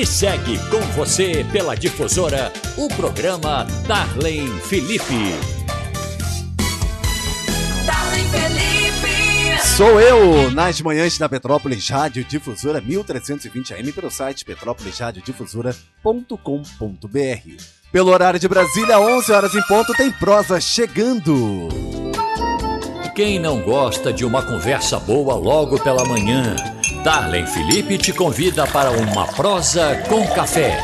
E segue com você pela difusora o programa Darlene Felipe. Darlene Felipe. Sou eu, nas manhãs da Petrópolis Rádio Difusora 1320 AM pelo site petrópolisradiodifusora.com.br. Pelo horário de Brasília, 11 horas em ponto, tem prosa chegando. Quem não gosta de uma conversa boa logo pela manhã? Darlene Felipe te convida para uma prosa com café.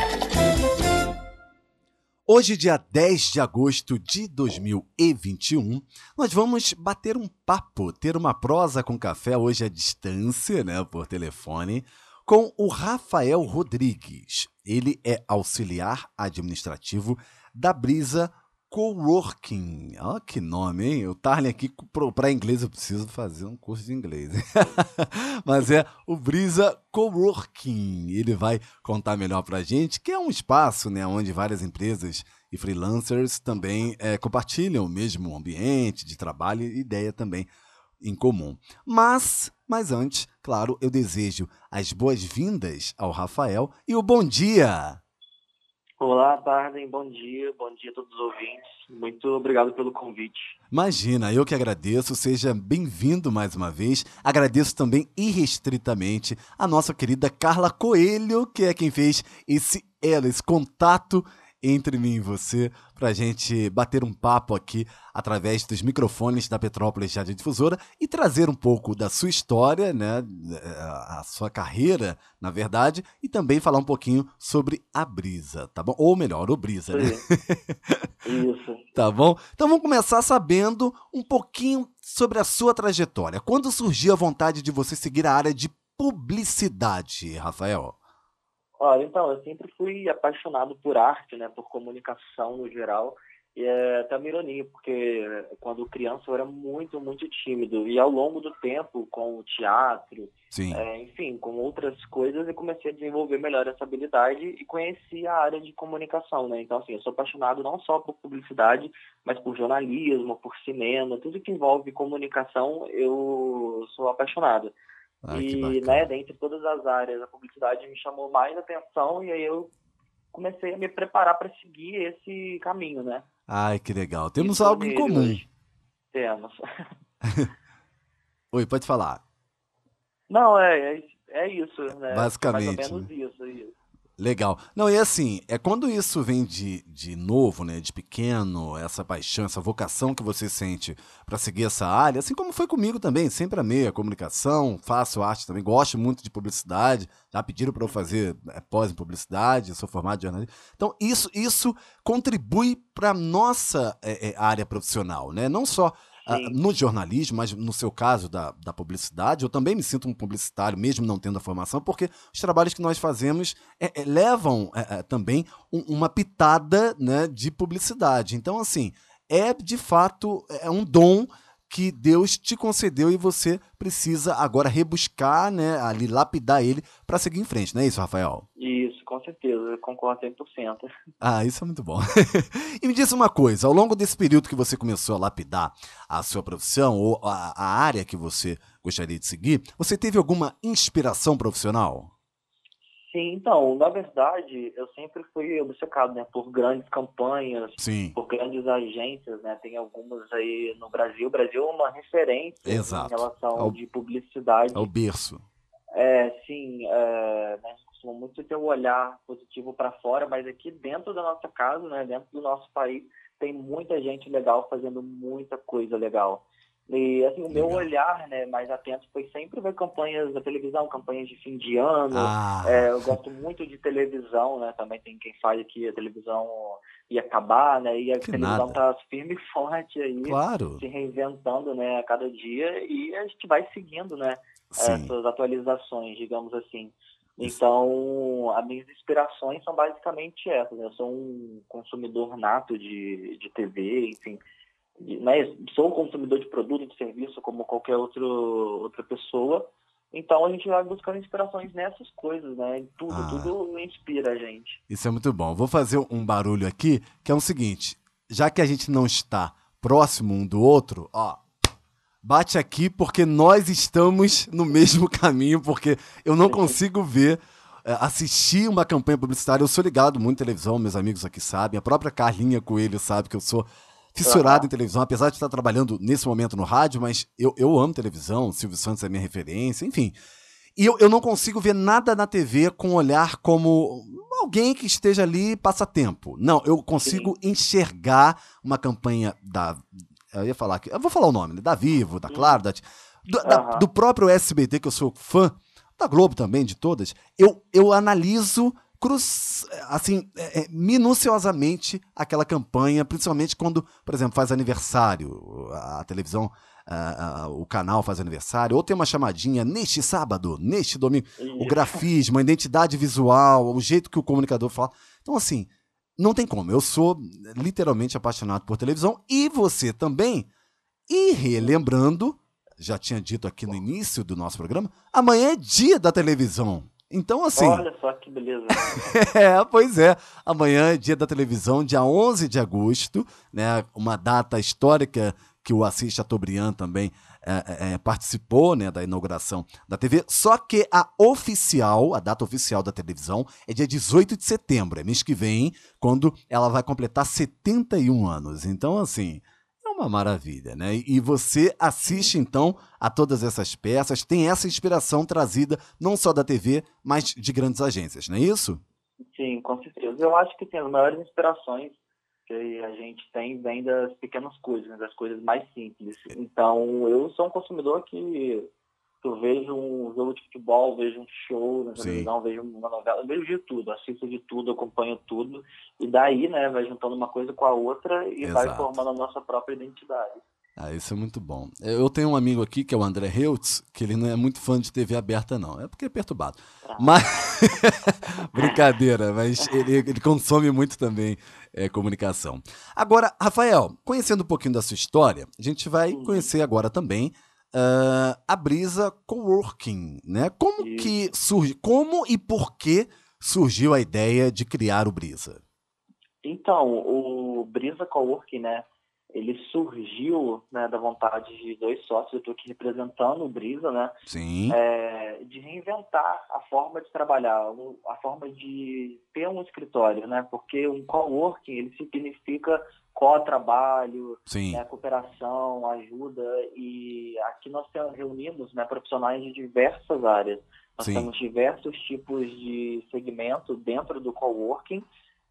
Hoje, dia 10 de agosto de 2021, nós vamos bater um papo, ter uma prosa com café hoje à distância, né, por telefone, com o Rafael Rodrigues. Ele é auxiliar administrativo da Brisa Coworking. Ó, que nome, hein? O Tarlin aqui, para inglês, eu preciso fazer um curso de inglês. Mas é o Brisa Coworking. Ele vai contar melhor para a gente, que é um espaço né, onde várias empresas e freelancers também é, compartilham o mesmo ambiente de trabalho e ideia também em comum. Mas, mas antes, claro, eu desejo as boas-vindas ao Rafael e o bom dia. Olá, Tarden, bom dia, bom dia a todos os ouvintes. Muito obrigado pelo convite. Imagina, eu que agradeço, seja bem-vindo mais uma vez. Agradeço também irrestritamente a nossa querida Carla Coelho, que é quem fez esse ela, esse contato entre mim e você para a gente bater um papo aqui através dos microfones da Petrópolis Rádio Difusora e trazer um pouco da sua história, né, a sua carreira, na verdade, e também falar um pouquinho sobre a Brisa, tá bom? Ou melhor, o Brisa, né? Isso. tá bom? Então vamos começar sabendo um pouquinho sobre a sua trajetória. Quando surgiu a vontade de você seguir a área de publicidade, Rafael? Olha, então, eu sempre fui apaixonado por arte, né, por comunicação no geral, e é até uma ironia, porque quando criança eu era muito, muito tímido, e ao longo do tempo, com o teatro, é, enfim, com outras coisas, eu comecei a desenvolver melhor essa habilidade e conheci a área de comunicação, né, então, assim, eu sou apaixonado não só por publicidade, mas por jornalismo, por cinema, tudo que envolve comunicação, eu sou apaixonado. Ah, e, né, dentre todas as áreas, a publicidade me chamou mais atenção e aí eu comecei a me preparar para seguir esse caminho, né? Ai, que legal. Temos algo em comum. Hoje. Temos. Oi, pode falar. Não, é, é, é isso, né? Basicamente. Mais ou menos isso, isso. Legal. Não, e assim, é quando isso vem de, de novo, né, de pequeno, essa paixão, essa vocação que você sente para seguir essa área, assim como foi comigo também, sempre amei a comunicação, faço arte também, gosto muito de publicidade, já pediram para eu fazer é, pós em publicidade, sou formado em jornalismo. Então, isso, isso contribui para nossa é, é, área profissional, né? Não só Uh, no jornalismo, mas no seu caso da, da publicidade, eu também me sinto um publicitário, mesmo não tendo a formação, porque os trabalhos que nós fazemos é, é, levam é, também um, uma pitada né, de publicidade. Então, assim, é de fato é um dom que Deus te concedeu e você precisa agora rebuscar, né, ali lapidar ele para seguir em frente, não é isso, Rafael? Com certeza, eu concordo 100%. Ah, isso é muito bom. e me diz uma coisa, ao longo desse período que você começou a lapidar a sua profissão ou a, a área que você gostaria de seguir, você teve alguma inspiração profissional? Sim, então, na verdade, eu sempre fui obcecado, né, por grandes campanhas, Sim. por grandes agências, né, tem algumas aí no Brasil. O Brasil é uma referência Exato. em relação Ao- de publicidade. É o berço. É, sim, é, né, costuma muito ter um olhar positivo para fora, mas aqui dentro da nossa casa, né, dentro do nosso país, tem muita gente legal fazendo muita coisa legal. E assim, o meu olhar, né, mais atento foi sempre ver campanhas da televisão, campanhas de fim de ano. Ah, É, eu gosto muito de televisão, né? Também tem quem faz aqui a televisão ia acabar, né? E a Que televisão nada. tá firme e forte aí, claro. se reinventando, né, a cada dia e a gente vai seguindo, né? Sim. essas atualizações, digamos assim. Então, as minhas inspirações são basicamente essas. né? Eu sou um consumidor nato de, de TV, enfim. de- Mas sou um consumidor de produto e de serviço como qualquer outro, outra pessoa. Então, a gente vai buscando inspirações nessas coisas, né? Em Tudo, Ah. tudo inspira a gente. Isso é muito bom. Vou fazer um barulho aqui, que é o seguinte: já que a gente não está próximo um do outro, ó, bate aqui porque nós estamos no mesmo caminho, porque eu não consigo ver, é, assistir uma campanha publicitária. Eu sou ligado muito à televisão, meus amigos aqui sabem. A própria Carlinha Coelho sabe que eu sou fissurado uhum. em televisão, apesar de estar trabalhando nesse momento no rádio, mas eu, eu amo televisão, Silvio Santos é minha referência, enfim. E eu, eu não consigo ver nada na TV com olhar como alguém que esteja ali passatempo. Não, eu consigo Sim. enxergar uma campanha da. Eu ia falar aqui. Eu vou falar o nome, né? Da Vivo, da Claro, da, do, uhum. da, do próprio SBT, que eu sou fã, da Globo também, de todas. Eu, eu analiso cruz, assim, é, é, minuciosamente aquela campanha, principalmente quando, por exemplo, faz aniversário, a televisão uh, uh, o canal faz aniversário, ou tem uma chamadinha neste sábado, neste domingo, o grafismo, a identidade visual, o jeito que o comunicador fala. Então, assim, não tem como. Eu sou literalmente apaixonado por televisão e você também. E relembrando, já tinha dito aqui no início do nosso programa, amanhã é dia da televisão. Então, assim. Olha só que beleza. é, pois é. Amanhã é dia da televisão, dia 11 de agosto, né? Uma data histórica que o Assis Chateaubriand também é, é, é, participou né, da inauguração da TV. Só que a oficial, a data oficial da televisão é dia 18 de setembro, é mês que vem, quando ela vai completar 71 anos. Então, assim, é uma maravilha, né? E você assiste, então, a todas essas peças, tem essa inspiração trazida não só da TV, mas de grandes agências, não é isso? Sim, com certeza. Eu acho que tem as maiores inspirações que a gente tem vem das pequenas coisas, né, das coisas mais simples. Então, eu sou um consumidor que eu vejo um jogo de futebol, vejo um show na televisão, vejo uma novela, vejo de tudo, assisto de tudo, acompanho tudo, e daí, né, vai juntando uma coisa com a outra e Exato. vai formando a nossa própria identidade. Ah, isso é muito bom. Eu tenho um amigo aqui, que é o André Reutz, que ele não é muito fã de TV aberta, não. É porque é perturbado. Ah. Mas. Brincadeira, mas ele, ele, consome muito também é, comunicação. Agora, Rafael, conhecendo um pouquinho da sua história, a gente vai conhecer agora também uh, a Brisa Coworking, né? Como que surge. Como e por que surgiu a ideia de criar o Brisa? Então, o Brisa Coworking, né? Ele surgiu né, da vontade de dois sócios, eu estou aqui representando o Brisa, né? Sim. É, de reinventar a forma de trabalhar, a forma de ter um escritório, né? Porque um coworking, ele significa co-trabalho, né, cooperação, ajuda, e aqui nós reunimos né, profissionais de diversas áreas. Nós Sim. temos diversos tipos de segmento dentro do coworking,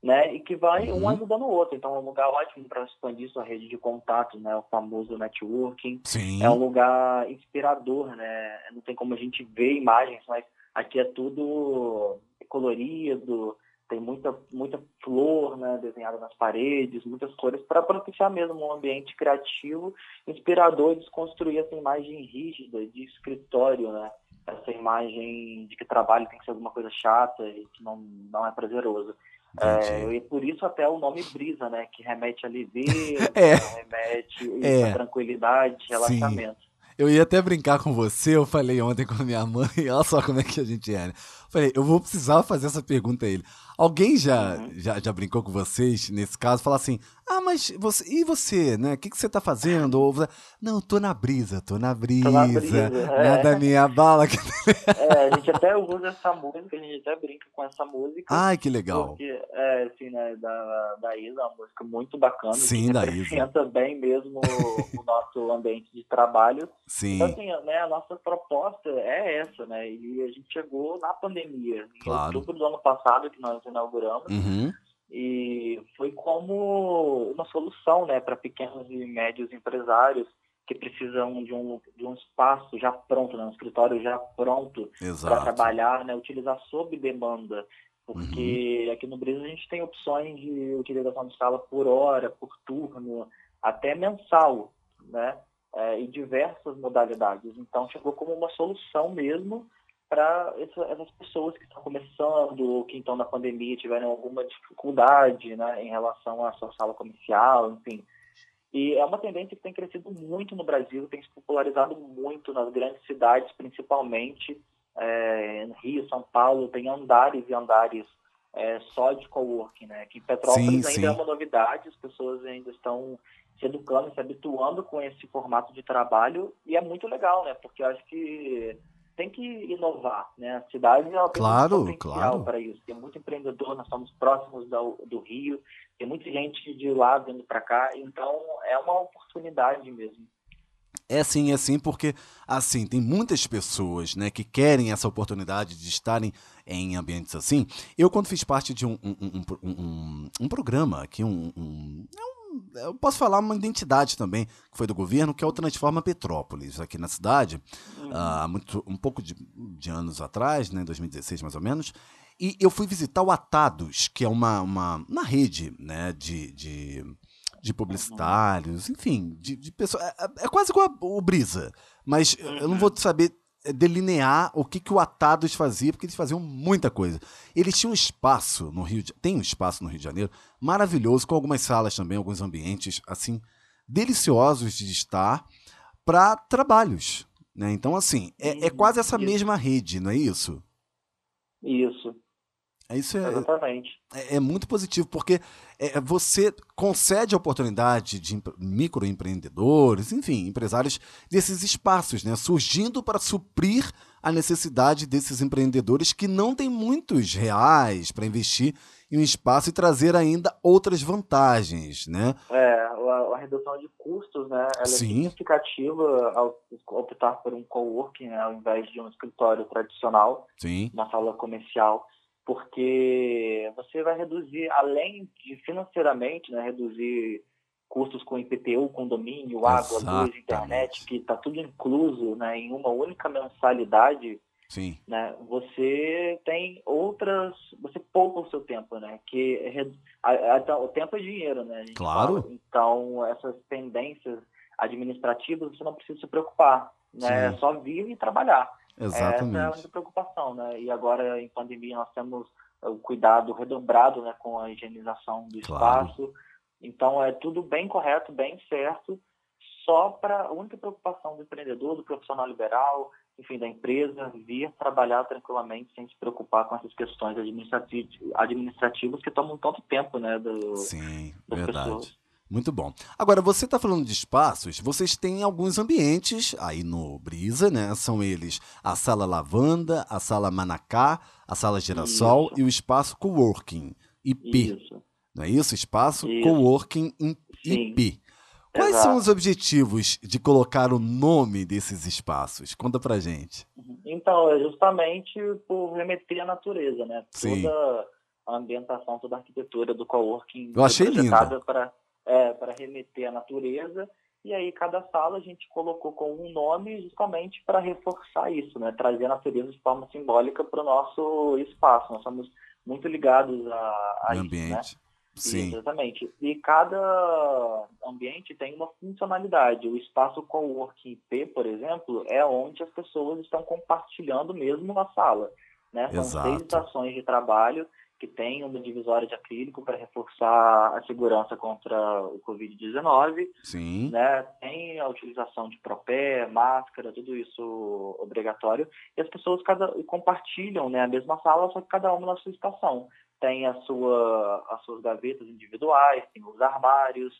né? E que vai um uhum. ajudando o outro. Então é um lugar ótimo para expandir sua rede de contatos, né? O famoso networking. Sim. É um lugar inspirador, né? Não tem como a gente ver imagens, mas aqui é tudo colorido, tem muita muita flor, né? Desenhada nas paredes, muitas cores para propiciar mesmo um ambiente criativo, inspirador e desconstruir essa imagem rígida de escritório, né? Essa imagem de que trabalho tem que ser alguma coisa chata e que não, não é prazeroso. É, e por isso até o nome brisa, né? Que remete a leveza, é. remete é. a tranquilidade, relaxamento. Sim. Eu ia até brincar com você, eu falei ontem com a minha mãe, olha só como é que a gente é. Né? Falei, eu vou precisar fazer essa pergunta a ele. Alguém já, uhum. já, já brincou com vocês nesse caso? Falar assim, ah, mas você, e você, né? O que, que você tá fazendo? Ou, não, tô na brisa, tô na brisa. Tô na brisa nada é. minha bala. é, a gente até usa essa música, a gente até brinca com essa música. Ai, que legal. Porque, é, assim, né, da, da Isa, uma música muito bacana. Sim, da Isa. representa bem mesmo o, o nosso ambiente de trabalho. Sim. Então, assim, né, a nossa proposta é essa, né? E a gente chegou na pandemia, em claro. outubro do ano passado, que nós inauguramos. Uhum. E foi como uma solução né, para pequenos e médios empresários que precisam de um, de um espaço já pronto, né, um escritório já pronto para trabalhar, né, utilizar sob demanda. Porque uhum. aqui no Brasil a gente tem opções de utilização de sala por hora, por turno, até mensal, né? É, em diversas modalidades. Então chegou como uma solução mesmo para essas pessoas que estão começando ou que estão na pandemia tiveram alguma dificuldade né, em relação à sua sala comercial, enfim. E é uma tendência que tem crescido muito no Brasil, tem se popularizado muito nas grandes cidades, principalmente é, Rio, São Paulo, tem andares e andares é, só de coworking, né? Que em Petrópolis sim, ainda sim. é uma novidade, as pessoas ainda estão se educando, se habituando com esse formato de trabalho e é muito legal, né? Porque eu acho que tem que inovar, né? A cidade ela tem claro, muito potencial claro. para isso. Tem muito empreendedor, nós somos próximos do, do Rio, tem muita gente de lá vindo para cá, então é uma oportunidade mesmo. É sim, é sim, porque assim, tem muitas pessoas né, que querem essa oportunidade de estarem em ambientes assim. Eu, quando fiz parte de um, um, um, um, um programa aqui, um, um, é eu posso falar uma identidade também, que foi do governo, que é o Transforma Petrópolis, aqui na cidade, uhum. há muito, um pouco de, de anos atrás, né, 2016 mais ou menos, e eu fui visitar o Atados, que é uma, uma, uma rede né, de, de de publicitários, enfim, de, de pessoas. É, é, é, quase igual o Brisa, mas eu não vou uhum. saber delinear o que, que o Atados fazia, porque eles faziam muita coisa. Eles tinham um espaço no Rio de, tem um espaço no Rio de Janeiro maravilhoso, com algumas salas também, alguns ambientes assim deliciosos de estar para trabalhos. Né? Então, assim, é, é quase essa isso. mesma rede, não é isso? Isso. Isso é, Exatamente. É, é muito positivo, porque é, você concede a oportunidade de microempreendedores, enfim, empresários desses espaços, né, surgindo para suprir a necessidade desses empreendedores que não têm muitos reais para investir em um espaço e trazer ainda outras vantagens, né? É, a, a redução de custos, né, ela Sim. é significativa ao optar por um coworking, né, ao invés de um escritório tradicional, Sim. uma sala comercial porque você vai reduzir, além de financeiramente, né, reduzir custos com IPTU, condomínio, água, luz, internet, que está tudo incluso né, em uma única mensalidade, Sim. Né, você tem outras, você poupa o seu tempo, né? Que a, a, o tempo é dinheiro, né? Claro. Fala. Então essas pendências administrativas você não precisa se preocupar, né? É só vir e trabalhar. Exatamente. Essa é a única preocupação, né? E agora, em pandemia, nós temos o cuidado redobrado né, com a higienização do claro. espaço. Então, é tudo bem correto, bem certo, só para a única preocupação do empreendedor, do profissional liberal, enfim, da empresa, vir trabalhar tranquilamente sem se preocupar com essas questões administrativas que tomam tanto tempo, né? Do, Sim, verdade. Pessoas. Muito bom. Agora, você está falando de espaços, vocês têm alguns ambientes aí no Brisa, né? São eles a Sala Lavanda, a Sala Manacá, a Sala Girassol isso. e o Espaço Coworking, IP. Isso. Não é isso? Espaço isso. Coworking IP. Quais Exato. são os objetivos de colocar o nome desses espaços? Conta pra gente. Então, é justamente por remeter à natureza, né? Sim. Toda a ambientação, toda a arquitetura do coworking Eu achei projetada para é, para remeter à natureza. E aí cada sala a gente colocou com um nome justamente para reforçar isso, né? Trazer a natureza de forma simbólica para o nosso espaço. Nós somos muito ligados a, a isso, ambiente. Né? Sim. Exatamente. E cada ambiente tem uma funcionalidade. O espaço Coworking IP, por exemplo, é onde as pessoas estão compartilhando mesmo na sala. Né? São Exato. seis estações de trabalho que tem uma divisória de acrílico para reforçar a segurança contra o Covid-19. Sim. Né? Tem a utilização de propé, máscara, tudo isso obrigatório. E as pessoas cada, compartilham né, a mesma sala, só que cada uma na sua estação. Tem a sua, as suas gavetas individuais, tem os armários,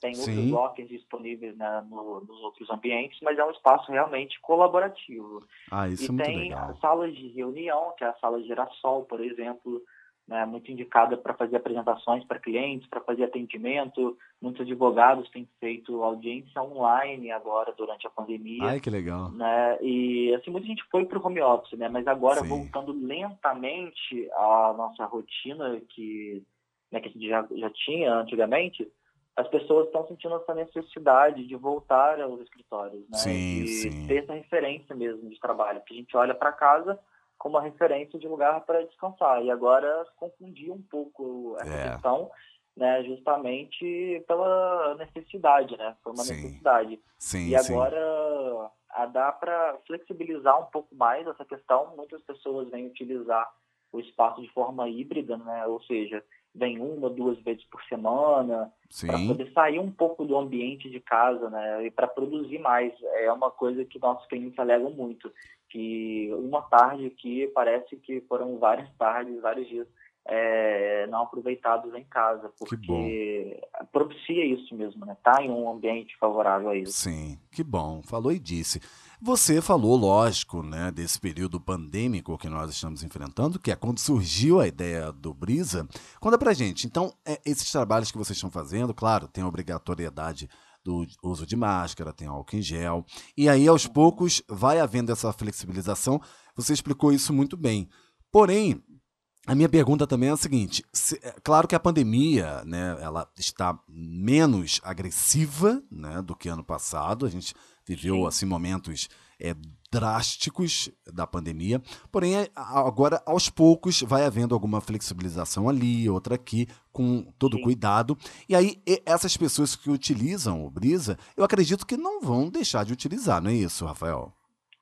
tem Sim. outros lockers disponíveis né, no, nos outros ambientes, mas é um espaço realmente colaborativo. Ah, isso e é muito tem legal. salas de reunião, que é a sala Girassol, por exemplo, né, muito indicada para fazer apresentações para clientes, para fazer atendimento. Muitos advogados têm feito audiência online agora durante a pandemia. Ai, que legal. Né? E assim, muita gente foi para o home office, né? mas agora Sim. voltando lentamente à nossa rotina que, né, que a gente já, já tinha antigamente, as pessoas estão sentindo essa necessidade de voltar aos escritórios, né? Sim, de sim. ter essa referência mesmo de trabalho, que a gente olha para casa como uma referência de lugar para descansar. E agora confundiu um pouco essa É. questão, né, justamente pela necessidade, né? Foi uma Sim. necessidade. Sim, E sim. agora a dá para flexibilizar um pouco mais essa questão. Muitas pessoas vêm utilizar o espaço de forma híbrida, né? Ou seja, vem uma, duas vezes por semana, para poder sair um pouco do ambiente de casa, né? E para produzir mais. É uma coisa que nossos clientes alegam muito, que uma tarde aqui parece que foram várias tardes, vários dias é, não aproveitados em casa, porque propicia isso mesmo, né? Tá em um ambiente favorável a isso. Sim, que bom. Falou e disse. Você falou, lógico, né, desse período pandêmico que nós estamos enfrentando, que é quando surgiu a ideia do Brisa. Conta pra gente, então, é, esses trabalhos que vocês estão fazendo, claro, tem a obrigatoriedade do uso de máscara, tem álcool em gel, e aí aos poucos vai havendo essa flexibilização. Você explicou isso muito bem. Porém, a minha pergunta também é a seguinte: se, é claro que a pandemia, né, ela está menos agressiva, né, do que ano passado. A gente viveu Sim. assim momentos é, drásticos da pandemia. Porém, é, agora aos poucos vai havendo alguma flexibilização ali, outra aqui, com todo Sim. cuidado. E aí essas pessoas que utilizam o Brisa, eu acredito que não vão deixar de utilizar, não é isso, Rafael?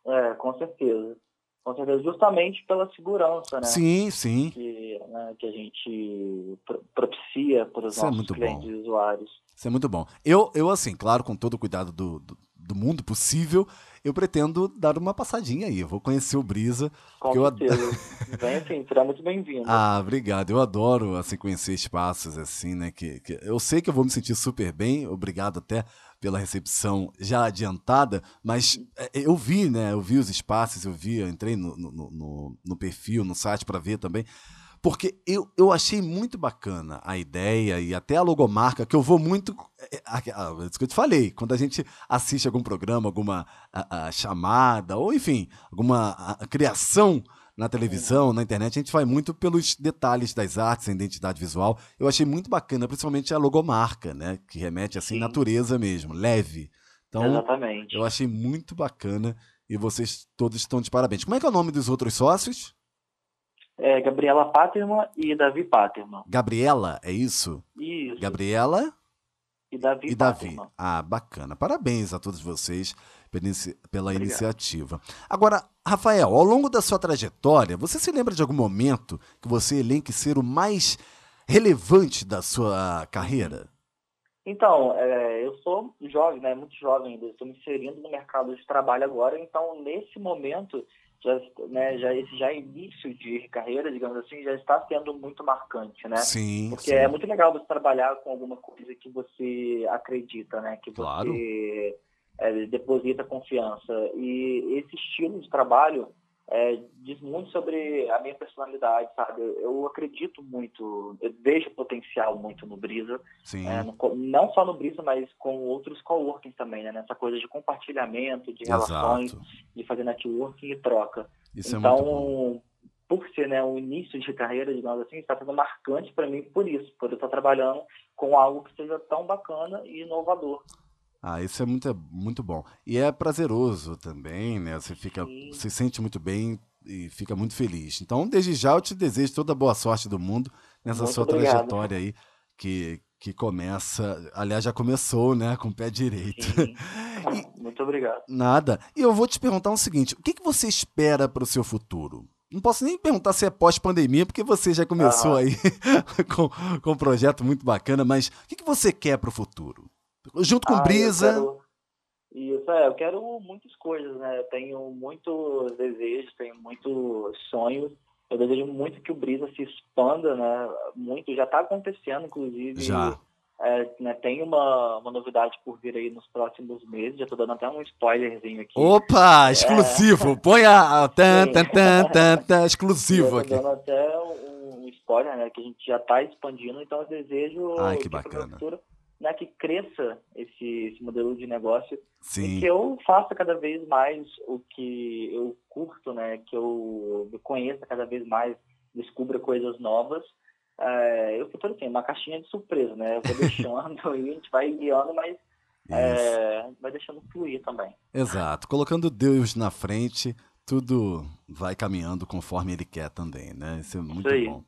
É, com certeza. Com certeza, justamente pela segurança, né? Sim, sim. Que, né, que a gente propicia para os Isso é nossos é clientes bom. e usuários. Isso é muito bom. Eu, eu, assim, claro, com todo o cuidado do, do, do mundo possível, eu pretendo dar uma passadinha aí. Eu vou conhecer o Brisa. Com certeza. Eu... Vem assim, será muito bem-vindo. Ah, obrigado. Eu adoro assim, conhecer espaços assim, né? Que, que eu sei que eu vou me sentir super bem. Obrigado até pela recepção já adiantada, mas é, eu vi, né? Eu vi os espaços, eu vi, eu entrei no, no, no, no perfil, no site para ver também. Porque eu, eu achei muito bacana a ideia e até a logomarca, que eu vou muito. É, é, é isso que eu te falei, quando a gente assiste algum programa, alguma a, a chamada, ou enfim, alguma a, criação na televisão, na internet, a gente vai muito pelos detalhes das artes, a identidade visual. Eu achei muito bacana, principalmente a logomarca, né? Que remete assim, Sim. natureza mesmo, leve. Então, Exatamente. eu achei muito bacana e vocês todos estão de parabéns. Como é que é o nome dos outros sócios? É Gabriela Paterman e Davi Paterman. Gabriela, é isso? Isso. Gabriela e Davi. E Davi. Ah, bacana. Parabéns a todos vocês pela iniciativa. Agora, Rafael, ao longo da sua trajetória, você se lembra de algum momento que você elenque ser o mais relevante da sua carreira? Então, é, eu sou jovem, né, muito jovem ainda, estou me inserindo no mercado de trabalho agora, então nesse momento já, né, já esse já início de carreira, digamos assim, já está sendo muito marcante, né? Sim. Porque sim. é muito legal você trabalhar com alguma coisa que você acredita, né? Que claro. É, deposita confiança. E esse estilo de trabalho é, diz muito sobre a minha personalidade, sabe? Eu, eu, acredito muito, eu vejo potencial muito no Brisa, é, no, não só no Brisa, mas com outros coworkings também, né? Nessa coisa de compartilhamento, de Exato. relações, de fazer networking e troca. Isso é então, é por ser né, o início de carreira, digamos assim, está sendo marcante para mim por isso, por eu estar trabalhando com algo que seja tão bacana e inovador. Ah, isso é muito, muito bom. E é prazeroso também, né? Você fica, Sim. se sente muito bem e fica muito feliz. Então, desde já eu te desejo toda a boa sorte do mundo nessa muito sua obrigado. trajetória aí que que começa, aliás já começou, né, com o pé direito. e, muito obrigado. Nada. E eu vou te perguntar o seguinte: o que, que você espera para o seu futuro? Não posso nem perguntar se é pós-pandemia, porque você já começou ah. aí com, com um projeto muito bacana, mas o que, que você quer para o futuro? Junto com ah, Brisa. Quero... Isso, é, eu quero muitas coisas, né? Eu tenho muitos desejos, tenho muitos sonhos. Eu desejo muito que o Brisa se expanda, né? Muito, já está acontecendo, inclusive. Já. É, né, tem uma, uma novidade por vir aí nos próximos meses. Já estou dando até um spoilerzinho aqui. Opa, é. exclusivo. É... Põe a, tan, tan, tan, tan, tan, exclusivo aqui. dando até um, um spoiler, né? Que a gente já está expandindo. Então eu desejo Ai, que, que bacana né, que cresça esse, esse modelo de negócio Sim. e que eu faça cada vez mais o que eu curto, né, que eu me conheça cada vez mais, descubra coisas novas. É, eu futuro assim, uma caixinha de surpresa, né? Eu vou deixando e a gente vai guiando, mas é, vai deixando fluir também. Exato. Colocando Deus na frente, tudo vai caminhando conforme ele quer também, né? Isso é muito Isso bom.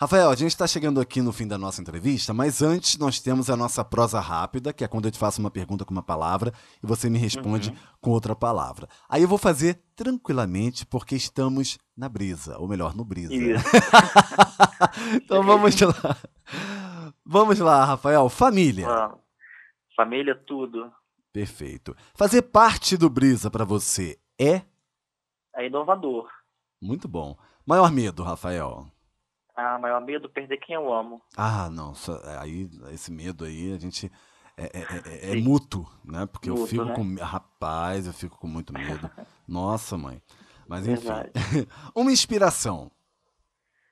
Rafael, a gente está chegando aqui no fim da nossa entrevista, mas antes nós temos a nossa prosa rápida, que é quando eu te faço uma pergunta com uma palavra e você me responde uhum. com outra palavra. Aí eu vou fazer tranquilamente, porque estamos na brisa, ou melhor, no brisa. então vamos lá. Vamos lá, Rafael. Família. Família, tudo. Perfeito. Fazer parte do Brisa para você é? É inovador. Muito bom. Maior medo, Rafael? Ah, maior medo perder quem eu amo. Ah, não. só- aí, esse medo aí, a gente. É, é, é- é Sim. mútuo, né? Porque eu Mútuo, fico né? com. Rapaz, eu fico com muito medo. Nossa, mãe. Mas enfim. Uma inspiração.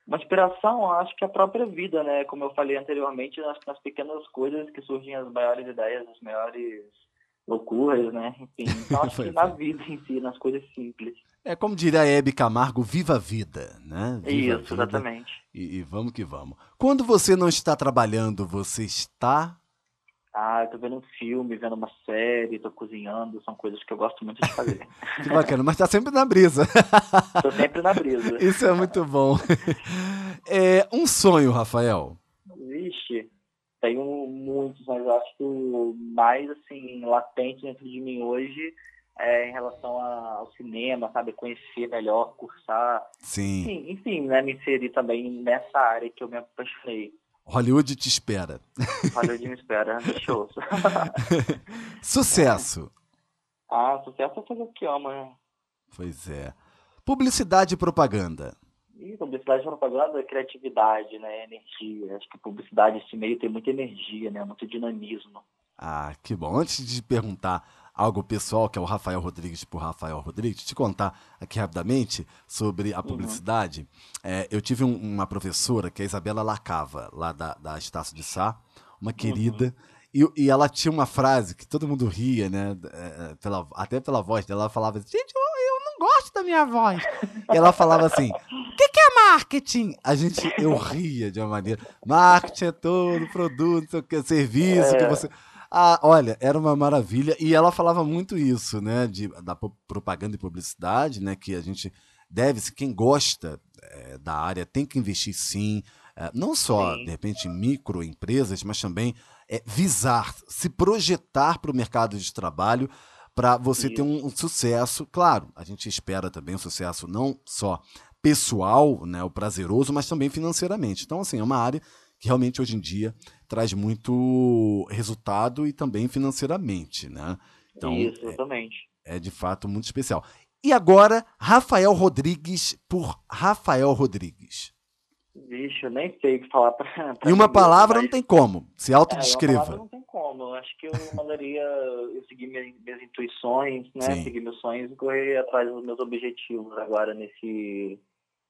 Uma inspiração, eu acho que é a própria vida, né? Como eu falei anteriormente, nas, nas pequenas coisas que surgem as maiores ideias, as maiores loucuras, né? Enfim, então acho que na é. vida em si, nas coisas simples. É como diria a Hebe Camargo, viva a vida, né? Viva Isso, vida. exatamente. E, e vamos que vamos. Quando você não está trabalhando, você está. Ah, eu tô vendo um filme, vendo uma série, tô cozinhando, são coisas que eu gosto muito de fazer. Que bacana, mas está sempre na brisa. tô sempre na brisa. Isso é muito bom. É um sonho, Rafael. Vixe, tenho muitos, mas eu acho que o mais, assim, latente dentro de mim hoje é em relação a- ao cinema, sabe? Conhecer melhor, cursar, Sim. enfim, enfim, né? Me inserir também nessa área que eu me apaixonei. Hollywood te espera. Hollywood me espera, show. Sucesso. ah, sucesso é fazer o que ama, né? Pois é. Publicidade e propaganda. E publicidade propaganda é criatividade, né? Energia. Acho que publicidade, esse meio tem muita energia, né? Muito dinamismo. Ah, que bom. Antes de perguntar algo pessoal, que é o Rafael Rodrigues por Rafael Rodrigues, te contar aqui rapidamente sobre a publicidade. É, eu tive um- uma professora, que é a Isabela Lacava, lá da, da Estácio de Sá, uma querida. E, e ela tinha uma frase que todo mundo ria, né? é, é, pela, até pela voz dela, ela falava assim, gente, não gosto da minha voz. E ela falava assim, o que, que é marketing? A gente, eu ria de uma maneira. Marketing é todo produto, que, serviço que É. você... Ah, olha, era uma maravilha. E ela falava muito isso, né? De, da propaganda e publicidade, né? Que a gente deve, se quem gosta eh, da área tem que investir sim. eh, não só, Sim. de repente, em microempresas, mas também eh, visar, se projetar para o mercado de trabalho para você ter um, um sucesso. Claro, a gente espera também um sucesso não só pessoal, né, o prazeroso, mas também financeiramente. Então, assim, é uma área que realmente hoje em dia traz muito resultado e também financeiramente, né? Então, Isso, exatamente. é de fato muito especial. E agora, Rafael Rodrigues por Rafael Rodrigues. Vixe, eu nem sei o que falar pra. pra Em uma palavra mas- não tem como. Se É, uma palavra autodescreva. não tem como. Eu acho que eu mandaria eu seguir minhas, minhas intuições, né? Sim. Seguir meus sonhos e correr atrás dos meus objetivos agora nesse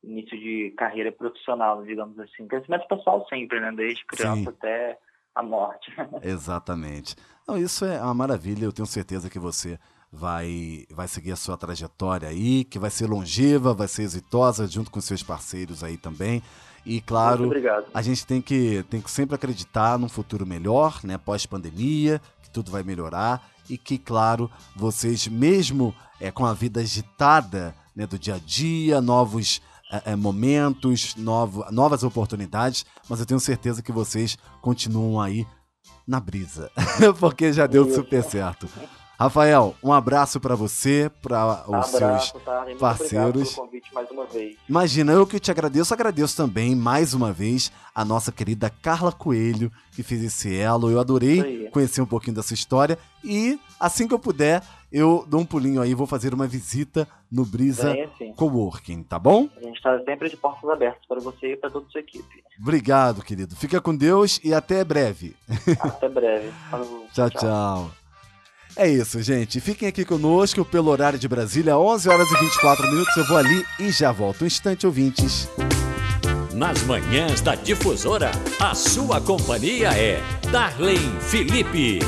início de carreira profissional, digamos assim. Crescimento pessoal sempre, né? Desde criança Sim. até a morte. Exatamente. Não, isso é uma maravilha. Eu tenho certeza que você vai, vai seguir a sua trajetória aí, que vai ser longeva, vai ser exitosa, junto com seus parceiros aí também. E claro, a gente tem que, tem que sempre acreditar num futuro melhor, né? Pós-pandemia, que tudo vai melhorar e que, claro, vocês, mesmo é, com a vida agitada né, do dia a dia, novos é, momentos, novo, novas oportunidades, mas eu tenho certeza que vocês continuam aí na brisa, porque já deu super certo. Rafael, um abraço pra você, para os seus tá? Parceiros. obrigado pelo convite mais uma vez. Imagina, eu que te agradeço, agradeço também, mais uma vez, a nossa querida Carla Coelho, que fez esse elo. Eu adorei conhecer um pouquinho dessa história. E assim que eu puder, eu dou um pulinho aí, vou fazer uma visita no Brisa. Coworking, tá bom? A gente está sempre de portas abertas para você e para toda a sua equipe. Obrigado, querido. Fica com Deus e até breve. Até breve. Falou. Tchau, tchau. É isso, gente. Fiquem aqui conosco pelo horário de Brasília, 11 horas e 24 minutos. Eu vou ali e já volto. Um instante, ouvintes. Nas manhãs da Difusora, a sua companhia é Darlene Felipe.